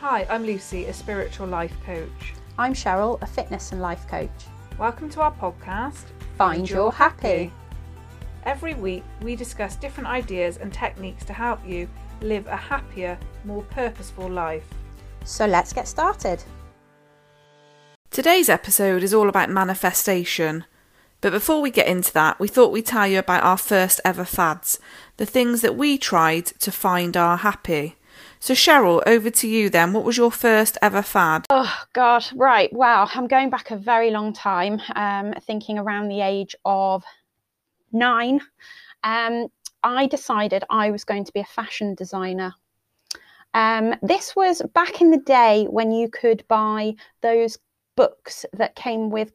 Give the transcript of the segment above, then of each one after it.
Hi, I'm Lucy, a spiritual life coach. I'm Cheryl, a fitness and life coach. Welcome to our podcast, Find Your Happy. Every week, we discuss different ideas and techniques to help you live a happier, more purposeful life. So let's get started. Today's episode is all about manifestation. But before we get into that, we thought we'd tell you about our first ever fads, the things that we tried to find our happy. So, Cheryl, over to you then. What was your first ever fad? Oh, God, right. Wow. I'm going back a very long time, um, thinking around the age of nine. Um, I decided I was going to be a fashion designer. Um, this was back in the day when you could buy those books that came with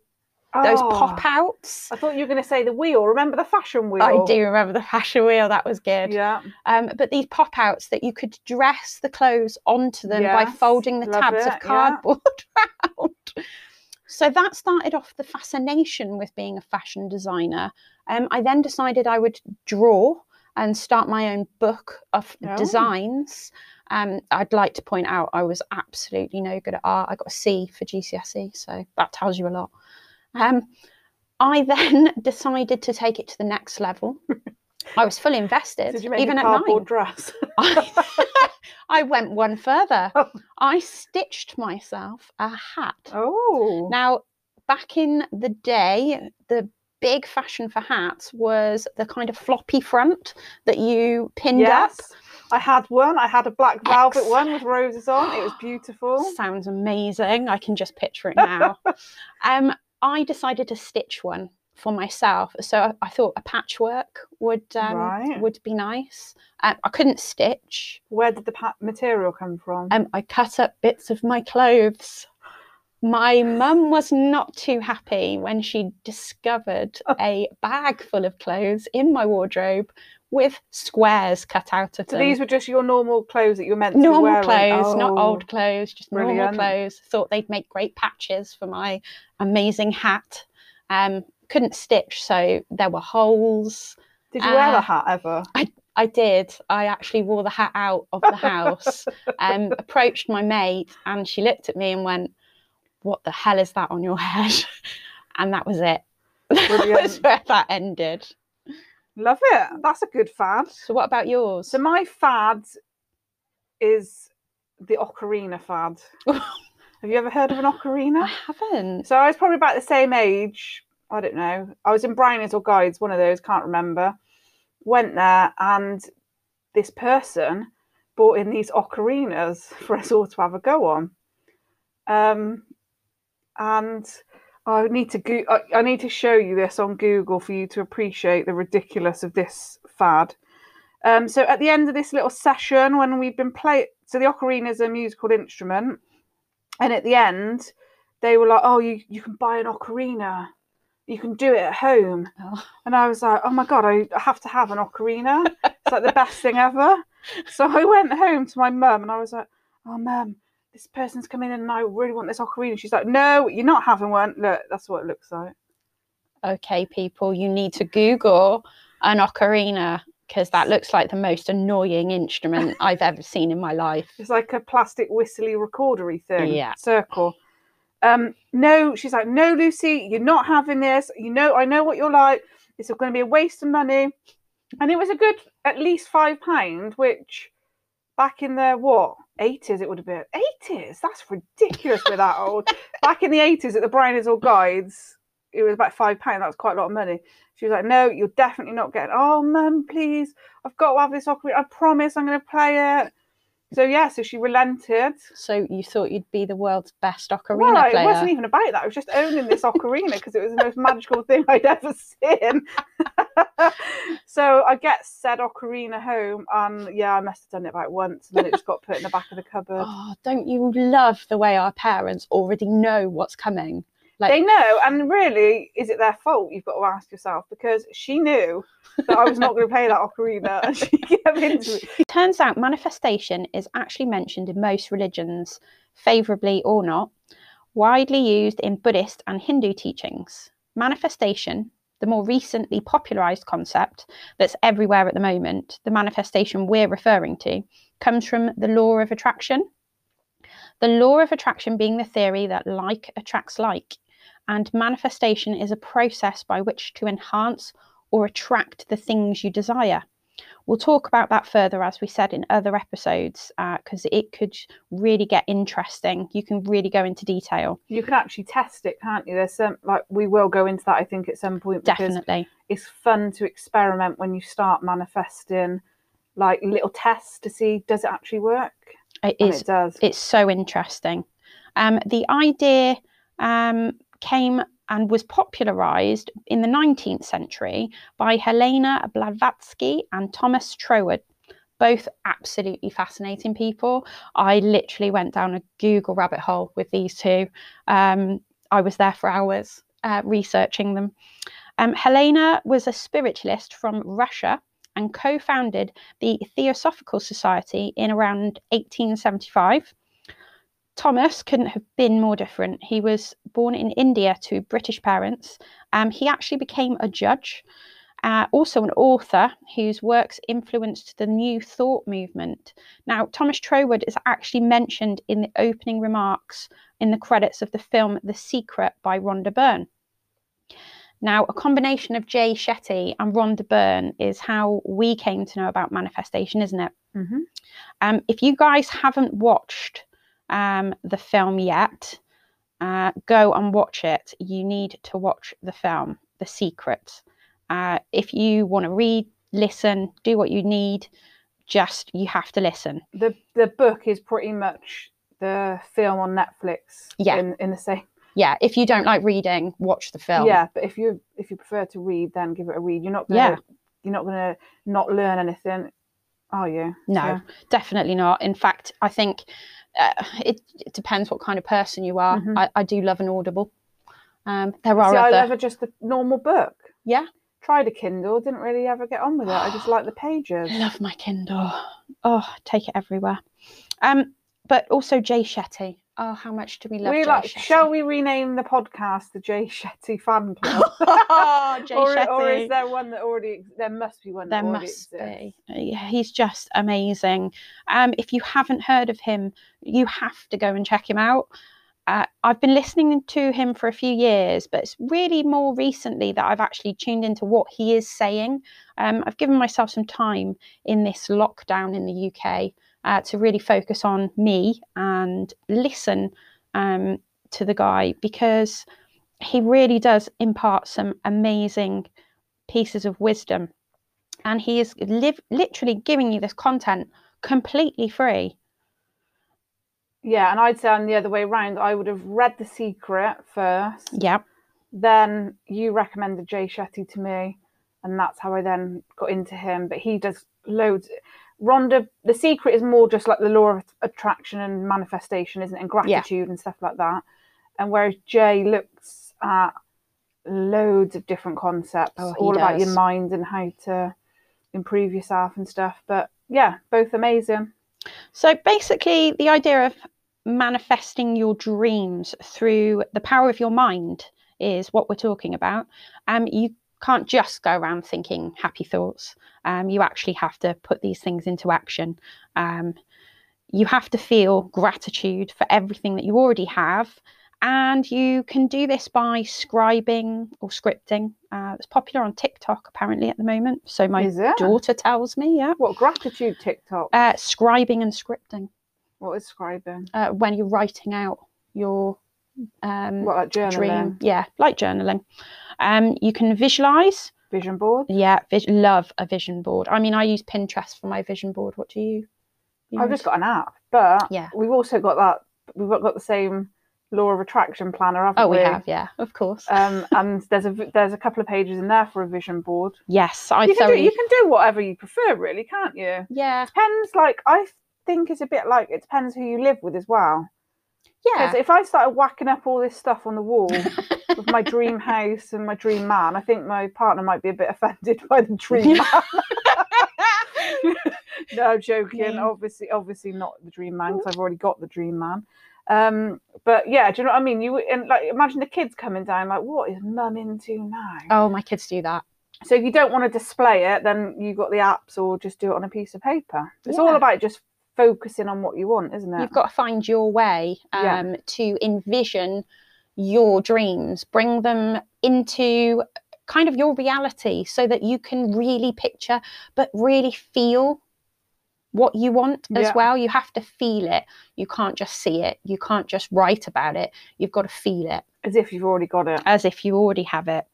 those Oh, pop outs. I thought you were going to say the wheel. Remember the fashion wheel? I do remember the fashion wheel, that was good. Yeah. Um, but these pop outs that you could dress the clothes onto them by folding the tabs it, of yeah. cardboard round. So that started off the fascination with being a fashion designer. Um, I then decided I would draw and start my own book of Oh. designs. Um, I'd like to point out I was absolutely no good at art. I got a C for GCSE, so that tells you a lot. Um, I then decided to take it to the next level. I was fully invested, Did you make even a at night. dress? I, I went one further. Oh. I stitched myself a hat. oh. Now, back in the day, the big fashion for hats was the kind of floppy front that you pinned up. yes. I had one. I had a black velvet one with roses on. It was beautiful. Sounds amazing. I can just picture it now. um, I decided to stitch one for myself. So I, I thought a patchwork would um, Right. would be nice. Um, I couldn't stitch. Where did the material come from? um, I cut up bits of my clothes. My mum was not too happy when she discovered a bag full of clothes in my wardrobe with squares cut out of so them. these were just your normal clothes that you were meant to wear. normal clothes, not Oh. old clothes, just normal clothes. Thought they'd make great patches for my amazing hat. Um, couldn't stitch, so there were holes. Did you wear Uh, a hat ever? I did. I actually wore the hat out of the house. um, approached my mate, and she looked at me and went, "What the hell is that on your head?" And that was it. That was where that ended. Love it. That's a good fad. So, what about yours? So my fad is the ocarina fad. Have you ever heard of an ocarina? I haven't. So I was probably about the same age. I don't know. I was in Brownies or Guides, one of those, can't remember. Went there and this person bought in these ocarinas for us all to have a go on. Um, and I need to go- I, I need to show you this on Google for you to appreciate the ridiculous of this fad. Um, so at the end of this little session, when we've been play, so the ocarina is a musical instrument, and at the end, they were like, "Oh, you you can buy an ocarina, you can do it at home," Oh. and I was like, "Oh my god, I have to have an ocarina! It's like the best thing ever." So I went home to my mum and I was like, "Oh, mum." This person's come in and I really want this ocarina. She's like, No, you're not having one. Look, that's what it looks like. Okay, people, you need to Google an ocarina because that looks like the most annoying instrument I've ever seen in my life. It's like a plastic whistly recordery thing. Yeah. Circle. Um, no, she's like, no, Lucy, you're not having this. You know, I know what you're like. It's going to be a waste of money. And it was a good, at least five pound, which back in the what eighties it would have been eighties. That's ridiculous. We're that old. Back in the eighties at the Brownies all guides, it was about five pound. That was quite a lot of money. She was like, "No, you're definitely not getting. Oh, mum, please, I've got to have this ocarina. I promise, I'm going to play it." So yeah, so she relented. So, you thought you'd be the world's best ocarina Well, it wasn't even about that. I was just owning this ocarina because it was the most magical thing I'd ever seen. so I get said ocarina home, and yeah, I must have done it about once, and then it just got put in the back of the cupboard. Oh, don't you love the way our parents already know what's coming? Like, They know, and really, is it their fault? You've got to ask yourself because she knew that I was not going to play that ocarina, and she kept into it. Turns out manifestation is actually mentioned in most religions, favourably or not, widely used in Buddhist and Hindu teachings. Manifestation, the more recently popularised concept that's everywhere at the moment, the manifestation we're referring to, comes from the law of attraction. The law of attraction being the theory that like attracts like, and manifestation is a process by which to enhance or attract the things you desire. We'll talk about that further, as we said in other episodes, because uh, it could really get interesting. You can really go into detail. You can actually test it, can't you? There's some like we will go into that, I think, at some point. Definitely, it's fun to experiment when you start manifesting, like little tests to see does it actually work. It is. It does. It's so interesting. Um, the idea um, came and was popularized in the 19th century by Helena Blavatsky and Thomas Troward. Both absolutely fascinating people. I literally went down a Google rabbit hole with these two. Um, I was there for hours uh, researching them. Um, Helena was a spiritualist from Russia and co founded the Theosophical Society in around 1875. Thomas couldn't have been more different. He was born in India to British parents. Um, he actually became a judge, uh, also an author whose works influenced the New Thought movement. Now, Thomas Troward is actually mentioned in the opening remarks in the credits of the film The Secret by Rhonda Byrne. Now, a combination of Jay Shetty and Rhonda Byrne is how we came to know about manifestation, isn't it? Mm-hmm. Um, if you guys haven't watched um, the film yet, uh, go and watch it. You need to watch the film, The Secret. Uh, if you want to read, listen, do what you need, just you have to listen. The the book is pretty much the film on Netflix. Yeah. In, in the same. Yeah. If you don't like reading, watch the film. Yeah, but if you if you prefer to read, then give it a read. You're not gonna yeah. you're not gonna not learn anything, are you? No, so. definitely not. In fact, I think uh, it, it, depends what kind of person you are. Mm-hmm. I, I, do love an Audible. Um, there are See, other... I love just the normal book. Yeah. Tried a Kindle, didn't really ever get on with it. I just like the pages. I love my Kindle. Oh, take it everywhere. Um, but also Jay Shetty. Oh, how much do we love? We Jay like. Shetty? Shall we rename the podcast the Jay Shetty Fan Club? oh, Jay or, Shetty. Or is there one that already? There must be one. There must exists. be. He's just amazing. Um, if you haven't heard of him, you have to go and check him out. Uh, I've been listening to him for a few years, but it's really more recently that I've actually tuned into what he is saying. Um, I've given myself some time in this lockdown in the UK uh, to really focus on me and listen um, to the guy because he really does impart some amazing pieces of wisdom. And he is live, literally giving you this content completely free. Yeah, and I'd say on the other way around, I would have read The Secret first. Yeah. Then you recommended Jay Shetty to me, and that's how I then got into him. But he does loads. Rhonda, the secret is more just like the law of attraction and manifestation, isn't it? And gratitude yeah. and stuff like that. And whereas Jay looks at loads of different concepts, oh, all does. about your mind and how to improve yourself and stuff. But yeah, both amazing. So basically, the idea of manifesting your dreams through the power of your mind is what we're talking about. Um, you can't just go around thinking happy thoughts. Um, you actually have to put these things into action. Um, you have to feel gratitude for everything that you already have. And you can do this by scribing or scripting. Uh, it's popular on TikTok apparently at the moment. So my daughter tells me, yeah. What gratitude TikTok? Uh, scribing and scripting. What is scribing? Uh, when you're writing out your um, what, like journaling? dream. Yeah, like journaling. Um, you can visualize. Vision board. Yeah, vis- love a vision board. I mean, I use Pinterest for my vision board. What do you? Use? I've just got an app, but yeah, we've also got that. We've got the same law of attraction planner, haven't oh, we? we have, yeah, of course. Um, and there's a there's a couple of pages in there for a vision board. Yes, I you can do, you can do whatever you prefer, really, can't you? Yeah, depends. Like I think it's a bit like it depends who you live with as well. Yeah. If I started whacking up all this stuff on the wall with my dream house and my dream man, I think my partner might be a bit offended by the dream man. no, I'm joking. Obviously, obviously not the dream man because I've already got the dream man. Um, but yeah, do you know what I mean? You and like imagine the kids coming down like, what is mum into now? Oh, my kids do that. So if you don't want to display it, then you've got the apps or just do it on a piece of paper. It's yeah. all about just focusing on what you want, isn't it? You've got to find your way Yeah. um, to envision your dreams, bring them into kind of your reality so that you can really picture but really feel what you want as Yeah. well. You have to feel it. You can't just see it. You can't just write about it. You've got to feel it as if you've already got it. as if you already have it.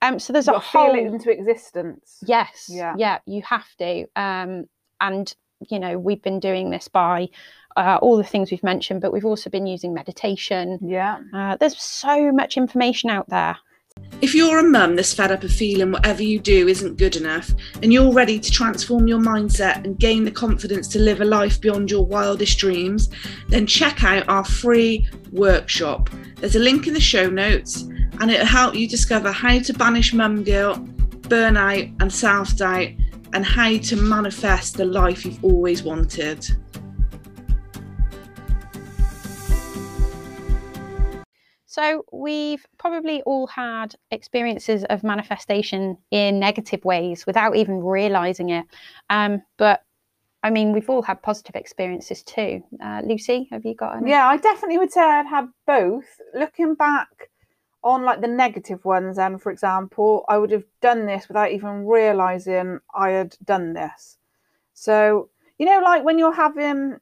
Um, so there's You've a to feel whole it into existence. Yes. Yeah. Yeah, you have to. Um, and, you know, we've been doing this by uh, all the things we've mentioned, but we've also been using meditation. Yeah. Uh, there's so much information out there. If you're a mum that's fed up of feeling whatever you do isn't good enough, and you're ready to transform your mindset and gain the confidence to live a life beyond your wildest dreams, then check out our free workshop. There's a link in the show notes, and it'll help you discover how to banish mum guilt, burnout, and self doubt, and how to manifest the life you've always wanted. So, we've probably all had experiences of manifestation in negative ways without even realizing it. Um, but I mean, we've all had positive experiences too. Uh, Lucy, have you got any? Yeah, I definitely would say I'd had both. Looking back on like the negative ones, then for example, I would have done this without even realizing I had done this. So you know, like when you're having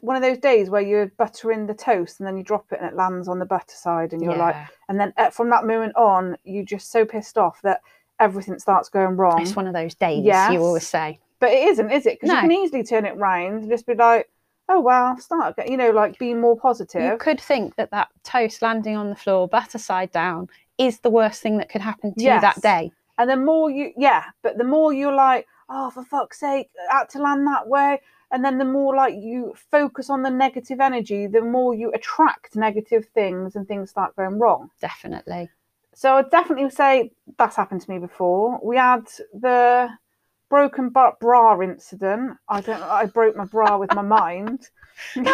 one of those days where you're buttering the toast and then you drop it and it lands on the butter side, and you're like, and then uh, from that moment on, you're just so pissed off that everything starts going wrong. It's one of those days Yes. you always say. But it isn't, is it? Because No. you can easily turn it round and just be like, oh well, start, you know, like being more positive. You could think that that toast landing on the floor, butter side down, is the worst thing that could happen to you that day. And the more you, yeah, but the more you're like, oh, for fuck's sake, I had to land that way. And then the more like you focus on the negative energy, the more you attract negative things and things start going wrong. Definitely. So I'd definitely say that's happened to me before. We had the broken butt bra incident. I don't I broke my bra with my mind.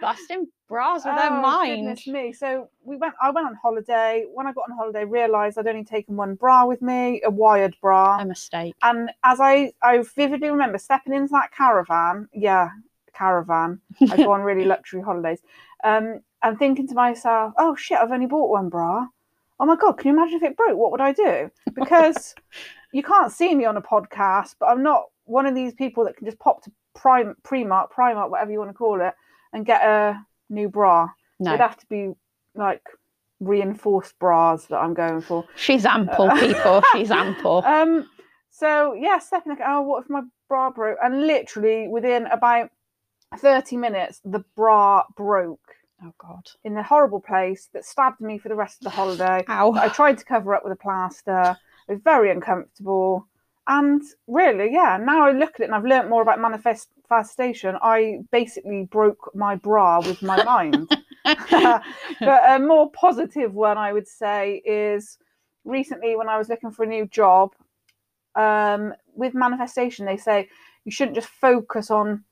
Busting bras with their Oh, mind. Goodness me. So we went I went on holiday. When I got on holiday, realised I'd only taken one bra with me, a wired bra. A mistake. and as I I vividly remember stepping into that caravan, yeah, caravan. I go on really luxury holidays. Um, and thinking to myself, oh shit, I've only bought one bra. Oh my god, can you imagine if it broke? What would I do? Because you can't see me on a podcast, but I'm not one of these people that can just pop to Prime Primark, Primark, whatever you want to call it, and get a new bra. No. It'd have to be like reinforced bras that I'm going for. She's ample, people. She's ample. Um, so yeah, stepping like, oh, what if my bra broke? And literally within about 30 minutes, the bra broke Oh, God. in the horrible place that stabbed me for the rest of the holiday. Ow. I tried to cover up with a plaster. It was very uncomfortable. And really, yeah, now I look at it and I've learnt more about manifestation. I basically broke my bra with my mind. but a more positive one, I would say, is recently when I was looking for a new job, um, with manifestation, they say you shouldn't just focus on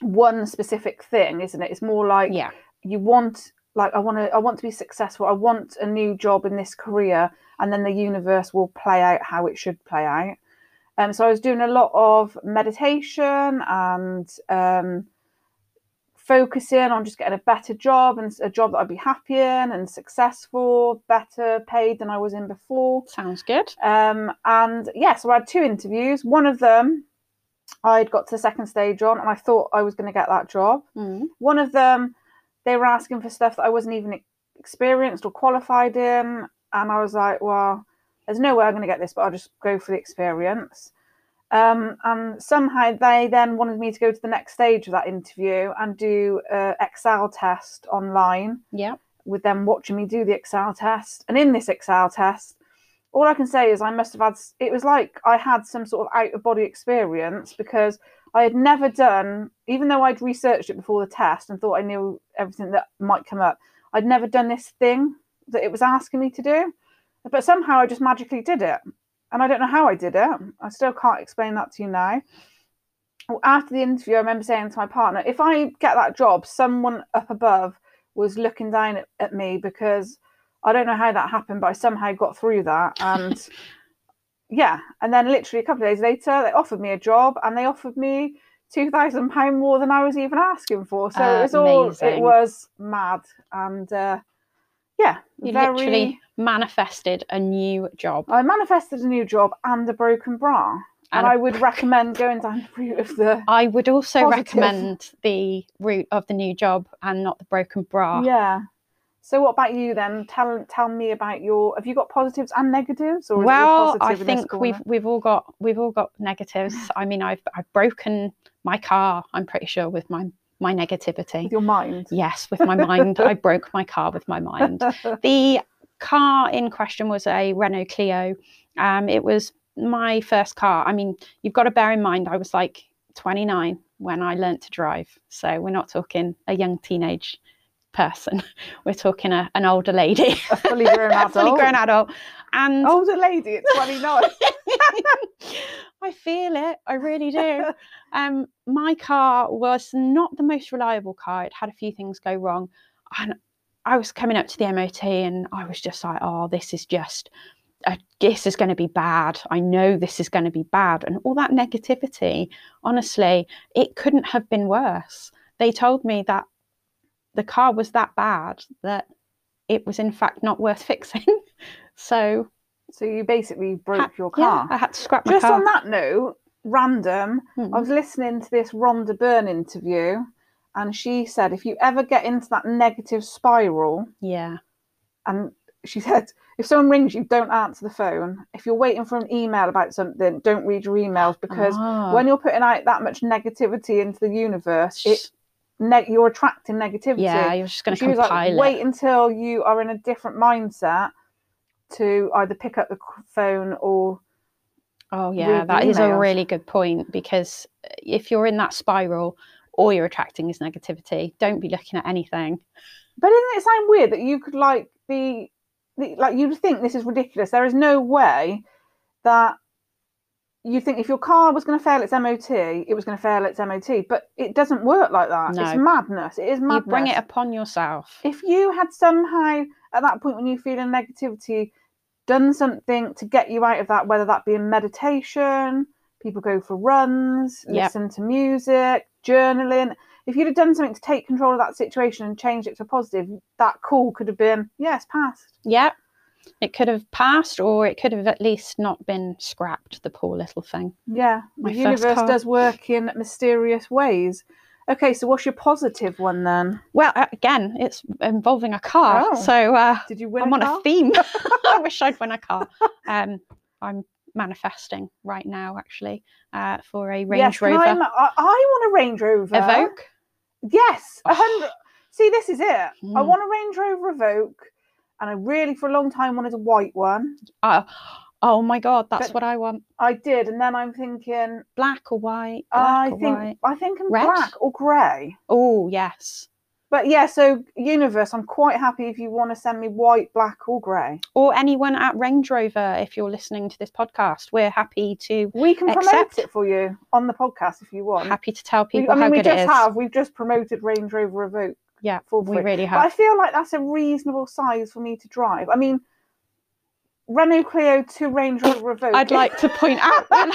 one specific thing, isn't it? It's more like yeah. you want like I want to I want to be successful. I want a new job in this career and then the universe will play out how it should play out. Um, so I was doing a lot of meditation and um, focusing on just getting a better job and a job that I'd be happy in and successful, better paid than I was in before. Sounds good. Um, and yeah, so I had two interviews. One of them I'd got to the second stage on, and I thought I was going to get that job. Mm. One of them, they were asking for stuff that I wasn't even experienced or qualified in, and I was like, well, there's no way I'm going to get this, but I'll just go for the experience. Um, and somehow they then wanted me to go to the next stage of that interview and do an Excel test online Yeah. with them watching me do the Excel test. And in this Excel test, all I can say is I must have had, it was like I had some sort of out of body experience because I had never done, even though I'd researched it before the test and thought I knew everything that might come up, I'd never done this thing that it was asking me to do. But somehow I just magically did it. And I don't know how I did it. I still can't explain that to you now. After the interview, I remember saying to my partner, if I get that job, someone up above was looking down at, at me because I don't know how that happened, but I somehow got through that. And yeah, and then literally a couple of days later, they offered me a job and they offered me two thousand pound more than I was even asking for. So it was all it was mad and uh, yeah, You very. literally manifested a new job. I manifested a new job and a broken bra, and, And I would recommend going down the route of the I would also Positive. recommend the route of the new job and not the broken bra. yeah. So what about you then? Tell tell me about your. Have you got positives and negatives, or is it all well, I positive in this think we've we've all got we've all got negatives. I mean, I've I've broken my car. I'm pretty sure with my my negativity. with your mind. Yes, with my mind, I broke my car with my mind. The car in question was a Renault Clio. Um, it was my first car. I mean, you've got to bear in mind, I was like 29 when I learnt to drive. So we're not talking a young teenage person. We're talking a, an older lady, a fully grown adult. fully grown adult. And Older lady at 29. I feel it. I really do. Um, my car was not the most reliable car. It had a few things go wrong, and I was coming up to the MOT, and I was just like, "Oh, this is just, uh, this is going to be bad. I know this is going to be bad." And all that negativity, honestly, it couldn't have been worse. They told me that the car was that bad that it was in fact not worth fixing. so so you basically broke ha- your yeah, car. I had to scrap my Just car. on that note, random, Hmm. I was listening to this Rhonda Byrne interview, and she said if you ever get into that negative spiral, Yeah. and she said if someone rings you, don't answer the phone. If you're waiting for an email about something, don't read your emails because Ah. when you're putting out that much negativity into the universe, it ne- you're attracting negativity. yeah, you're just going to compile like, wait until you are in a different mindset to either pick up the phone or Oh, yeah, that is a really good point because uh, if you're in that spiral, all you're attracting is negativity. Don't be looking at anything. But isn't it sound weird that you could like be like you'd think this is ridiculous? There is no way that you think if your car was going to fail its MOT, it was going to fail its MOT. But it doesn't work like that. No. It's madness. It is madness. You bring it upon yourself. If you had somehow at that point when you feel in negativity done something to get you out of that, whether that be in meditation, people go for runs, Yep. listen to music, journaling. If you'd have done something to take control of that situation and change it to a positive, that call could have been, yes, passed. Yeah. It could have passed or it could have at least not been scrapped, the poor little thing. Yeah, My first universe car. does work in mysterious ways. Okay, so what's your positive one then? Well, again, it's involving a car. Oh. So uh, Did you win I'm a on car? a theme. I wish I'd win a car. Um, I'm manifesting right now, actually, uh, for a Range yes, Rover. I, I, I want a Range Rover. Evoque. Yes, a Oh. hundred. See, this is it. I Mm. want a Range Rover Evoque, and I really, for a long time, wanted a white one. Oh, oh my God, that's But- what I want. I did, and then I'm thinking, Black or white? Black I or think, white? I think I'm Red? black or grey. Oh, yes. But yeah, so universe, I'm quite happy if you want to send me white, black, or grey. Or anyone at Range Rover, if you're listening to this podcast, we're happy to We can promote it for you on the podcast if you want. happy to tell We- people I mean, how we good just it is. have. We've just promoted Range Rover Evoque. Yeah, for we free. really have. But I feel like that's a reasonable size for me to drive. I mean, Renault Clio to Range Rover Evoque. I'd like to point out that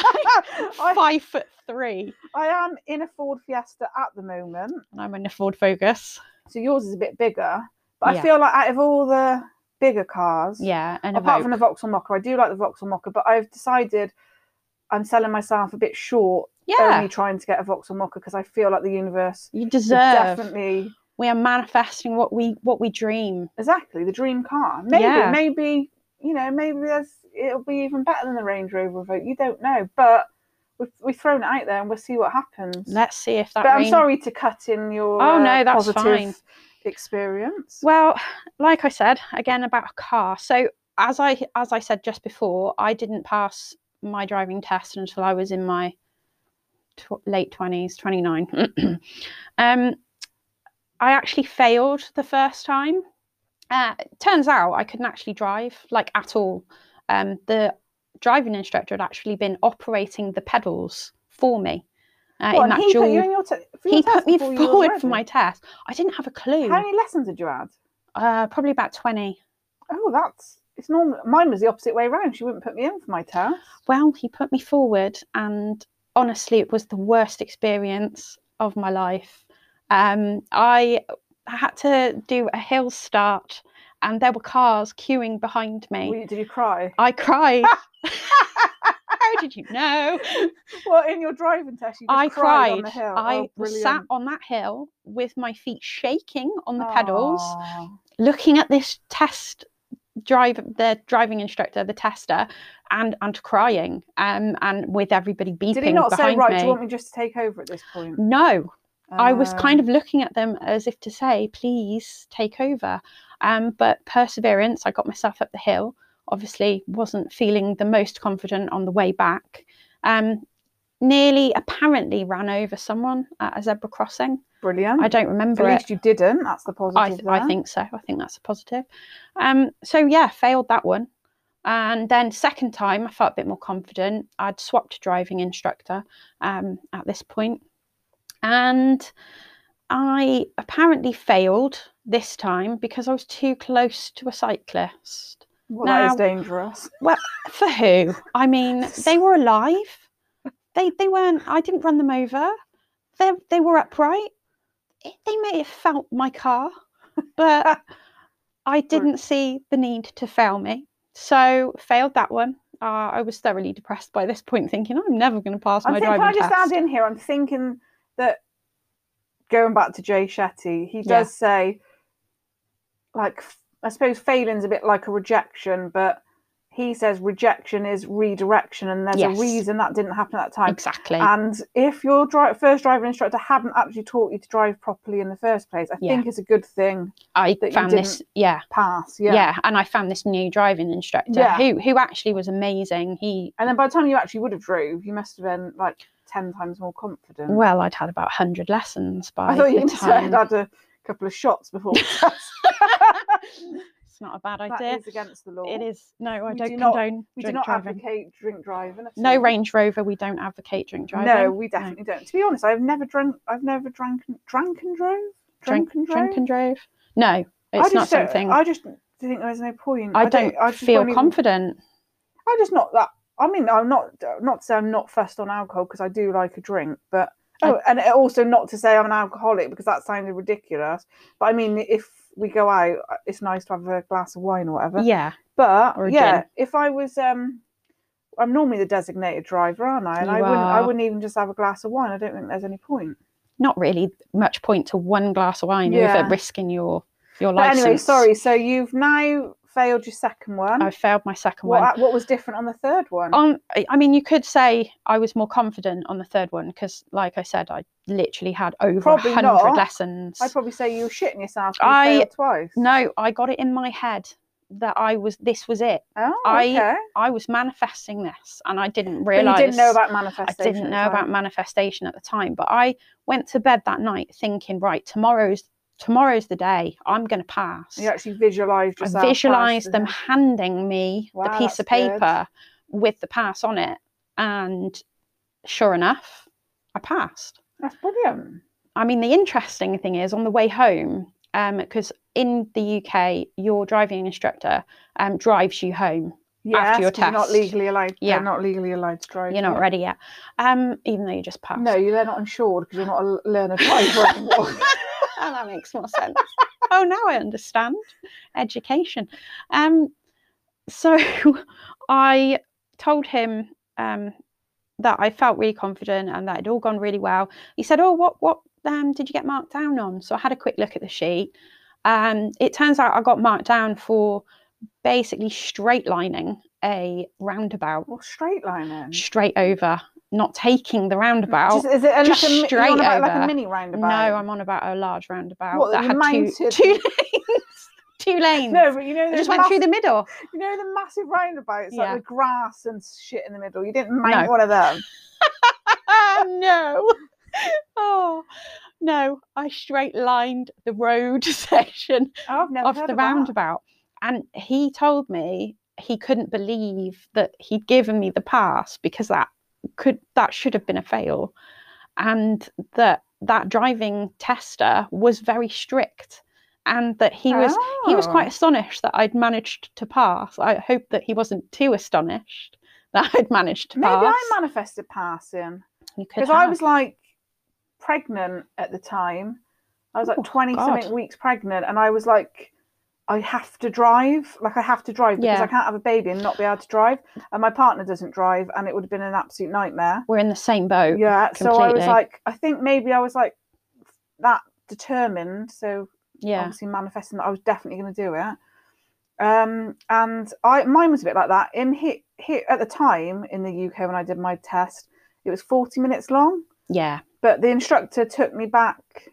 I'm I, five foot three, I am in a Ford Fiesta at the moment, and I'm in a Ford Focus. so yours is a bit bigger. But Yeah. I feel like out of all the bigger cars, Yeah, and apart from the Vauxhall Mokka, I do like the Vauxhall Mokka, but I've decided I'm selling myself a bit short, yeah, only trying to get a Vauxhall Mokka because I feel like the universe you deserve. definitely We are manifesting what we what we dream. exactly the dream car. Maybe, Yeah. maybe you know, maybe there's it'll be even better than the Range Rover Evoque. You don't know, but we've we've thrown it out there and we'll see what happens. Let's see if that. but I'm sorry to cut in your Oh, uh, no, that's positive fine. experience. Well, like I said again about a car. So as I as I said just before, I didn't pass my driving test until I was in my tw- late twenties, twenty nine. um, I actually failed the first time. Uh, turns out I couldn't actually drive like at all. Um, the driving instructor had actually been operating the pedals for me. Uh, What, in that he dual, put you in your t- for your he put me before you were forward for my test. I didn't have a clue. How many lessons did you add? Uh, probably about 20. Oh, that's it's normal. Mine was the opposite way around. She wouldn't put me in for my test. Well, he put me forward and honestly, it was the worst experience of my life. Um, I had to do a hill start, and there were cars queuing behind me. Were you- Did you cry? I cried. How did you know? Well, in your driving test, you just I cried, on the hill. I oh, was brilliant. sat on that hill with my feet shaking on the pedals, Aw. looking at this test drive the driving instructor the tester and and crying um and with everybody beeping Did he not say, behind right, me do you want me just to take over at this point? no I was kind Uh, of looking at them as if to say, please take over. Um, but perseverance, I got myself up the hill. Obviously, wasn't feeling the most confident on the way back. Um, nearly apparently ran over someone at a zebra crossing. Brilliant. I don't remember At it. least you didn't. That's the I, positive. th- I think so. I think that's a positive. Um, so yeah, failed that one. And then second time, I felt a bit more confident. I'd swapped driving instructor um, at this point, and I apparently failed this time because I was too close to a cyclist. Well, that is dangerous. Well, For who? I mean, they were alive. They they weren't. I didn't run them over. They they were upright. They may have felt my car, but I didn't see the need to fail me. So failed that one. Uh, I was thoroughly depressed by this point, thinking I'm never going to pass my thinking, driving can I just test. add in here? I'm thinking that going back to Jay Shetty, he Yeah. does say, like, I suppose failing's a bit like a rejection, but he says rejection is redirection, and there's Yes. a reason that didn't happen at that time. Exactly. And if your dri- first driving instructor hadn't actually taught you to drive properly in the first place, I Yeah. think it's a good thing. I that you found this, yeah, Pass, yeah, yeah. and I found this new driving instructor Yeah. who who actually was amazing. He And then by the time you actually would have drove, you must have been like ten times more confident. well, I'd had about hundred lessons by I thought you said time. had a couple of shots before it's not a bad That idea. is against the law. It is no, I We don't do not- condone We do not driving. advocate drink driving. No. Range Rover, we don't advocate drink driving. No, we definitely don't. To be honest, I've never drunk. I've never drank, drank and drove. drink, Drunk and drove. drink and drove. No, I it's not don't- something. I just think there's no point. I don't I just feel won't even- confident. I'm just not that. I mean, I'm not not to say I'm not fussed on alcohol because I do like a drink, but I- oh, and also not to say I'm an alcoholic because that sounded ridiculous. But I mean, if we go out, uh, it's nice to have a glass of wine or whatever. Yeah, But yeah, gin. if I was, um, I'm normally the designated driver, aren't I? And You I wouldn't, I wouldn't even just have a glass of wine. I don't think there's any point. not really much point to one glass of wine Yeah. over risking your your life. anyway, sorry. So you've now failed your second one. I failed my second one. What, what was different on the third one? on I- I mean you could say I was more confident on the third one because like I said I literally had over Probably hundred not. lessons. I'd probably say you were shitting yourself. and you I- failed twice. No, I got it in my head that I was this was it. Oh, I okay. I was manifesting this and I didn't But realise you didn't know about manifestation. I didn't know about manifestation at the time, but I went to bed that night thinking, right, tomorrow's tomorrow's the day. I'm going to pass. You actually visualised I visualized them handing me Wow, the piece of that's good. paper with the pass on it, and sure enough, I passed. That's brilliant. I mean, the interesting thing is on the way home, because in the UK, your driving instructor um, drives you home. Yes, your 'cause you're not legally allowed. Yeah. You're not legally allowed to drive. You're not yet. ready yet, um, even though you just passed. No, you're not insured because you're not a learner driver. oh, that makes more sense. oh, now I understand. Education. Um, so I told him um, that I felt really confident and that it all gone really well. He said, "Oh, what what um, did you get marked down on?" So I had a quick look at the sheet. Um, it turns out I got marked down for basically straight lining a roundabout well, straight then. straight over, not taking the roundabout. Just, is it a, just like a, straight about like over. a mini roundabout? No, I'm on about a large roundabout What, that had two, lanes. two lanes. No, but you know, I just went through the middle. You know the massive roundabouts, Yeah. like the grass and shit in the middle. You didn't mount No. one of them. no. Oh no! I straight lined the road section Oh, of the of that. roundabout, and he told me he couldn't believe that he'd given me the pass because that could that should have been a fail, and that that driving tester was very strict, and that he was he was Oh. quite astonished that I'd managed to pass. I hope that he wasn't too astonished that I'd managed to Maybe pass. Maybe I manifested passing. Because I was like pregnant at the time. I was like Oh, 20 God. something weeks pregnant, and I was like, I have to drive. Like, I have to drive because Yeah. I can't have a baby and not be able to drive. And my partner doesn't drive, and it would have been an absolute nightmare. We're in the same boat. Yeah. So I was like, I think maybe I was like that determined. So Yeah. obviously manifesting that I was definitely going to do it. Um, and I mine was a bit like that. In hit hit at the time in the UK when I did my test, it was 40 minutes long Yeah. but the instructor took me back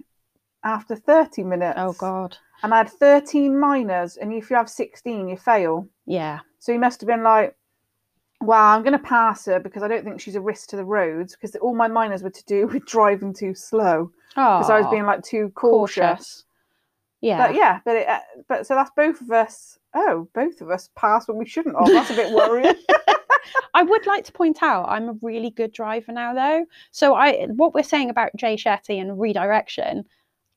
after 30 minutes. Oh God. And I had 13 minors, and if you have 16, you fail. Yeah. So he must have been like, well, I'm going to pass her because I don't think she's a risk to the roads because all my minors were to do with driving too slow Oh. because I was being like too cautious. Yeah. But yeah, but it, uh, but so that's both of us. Oh, both of us passed when we shouldn't have. That's a bit worrying. I would like to point out I'm a really good driver now though. So I what we're saying about Jay Shetty and redirection,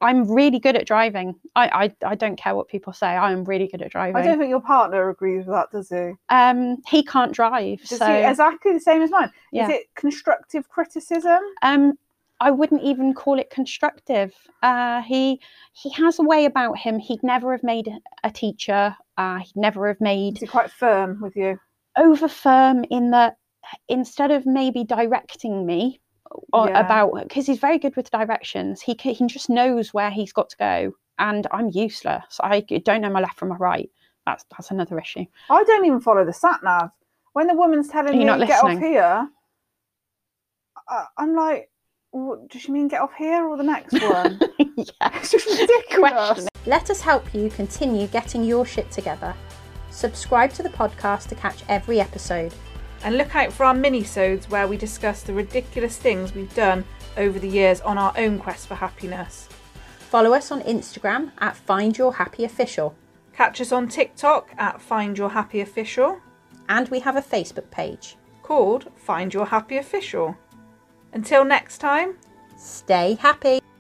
I'm really good at driving. I, I I don't care what people say. I am really good at driving. I don't think your partner agrees with that, does he? um he can't drive. Does so he exactly the same as mine? yeah. Is it constructive criticism? um I wouldn't even call it constructive. Uh he he has a way about him. He'd never have made a teacher. Uh he'd never have made Is he quite firm with you? over firm in that instead of maybe directing me Yeah. about because he's very good with directions he can, he just knows where he's got to go and i'm useless i don't know my left from my right that's that's another issue I don't even follow the sat nav. When the woman's telling me not get off here, I, I'm like, what, does she mean get off here or the next one? yeah it's just ridiculous. Let us help you continue getting your shit together. Subscribe to the podcast to catch every episode. And look out for our mini-sodes where we discuss the ridiculous things we've done over the years on our own quest for happiness. Follow us on Instagram at Find Your Happy Official, Catch us on TikTok at Find Your Happy Official, and we have a Facebook page. called Find Your Happy Official. Until next time. Stay happy!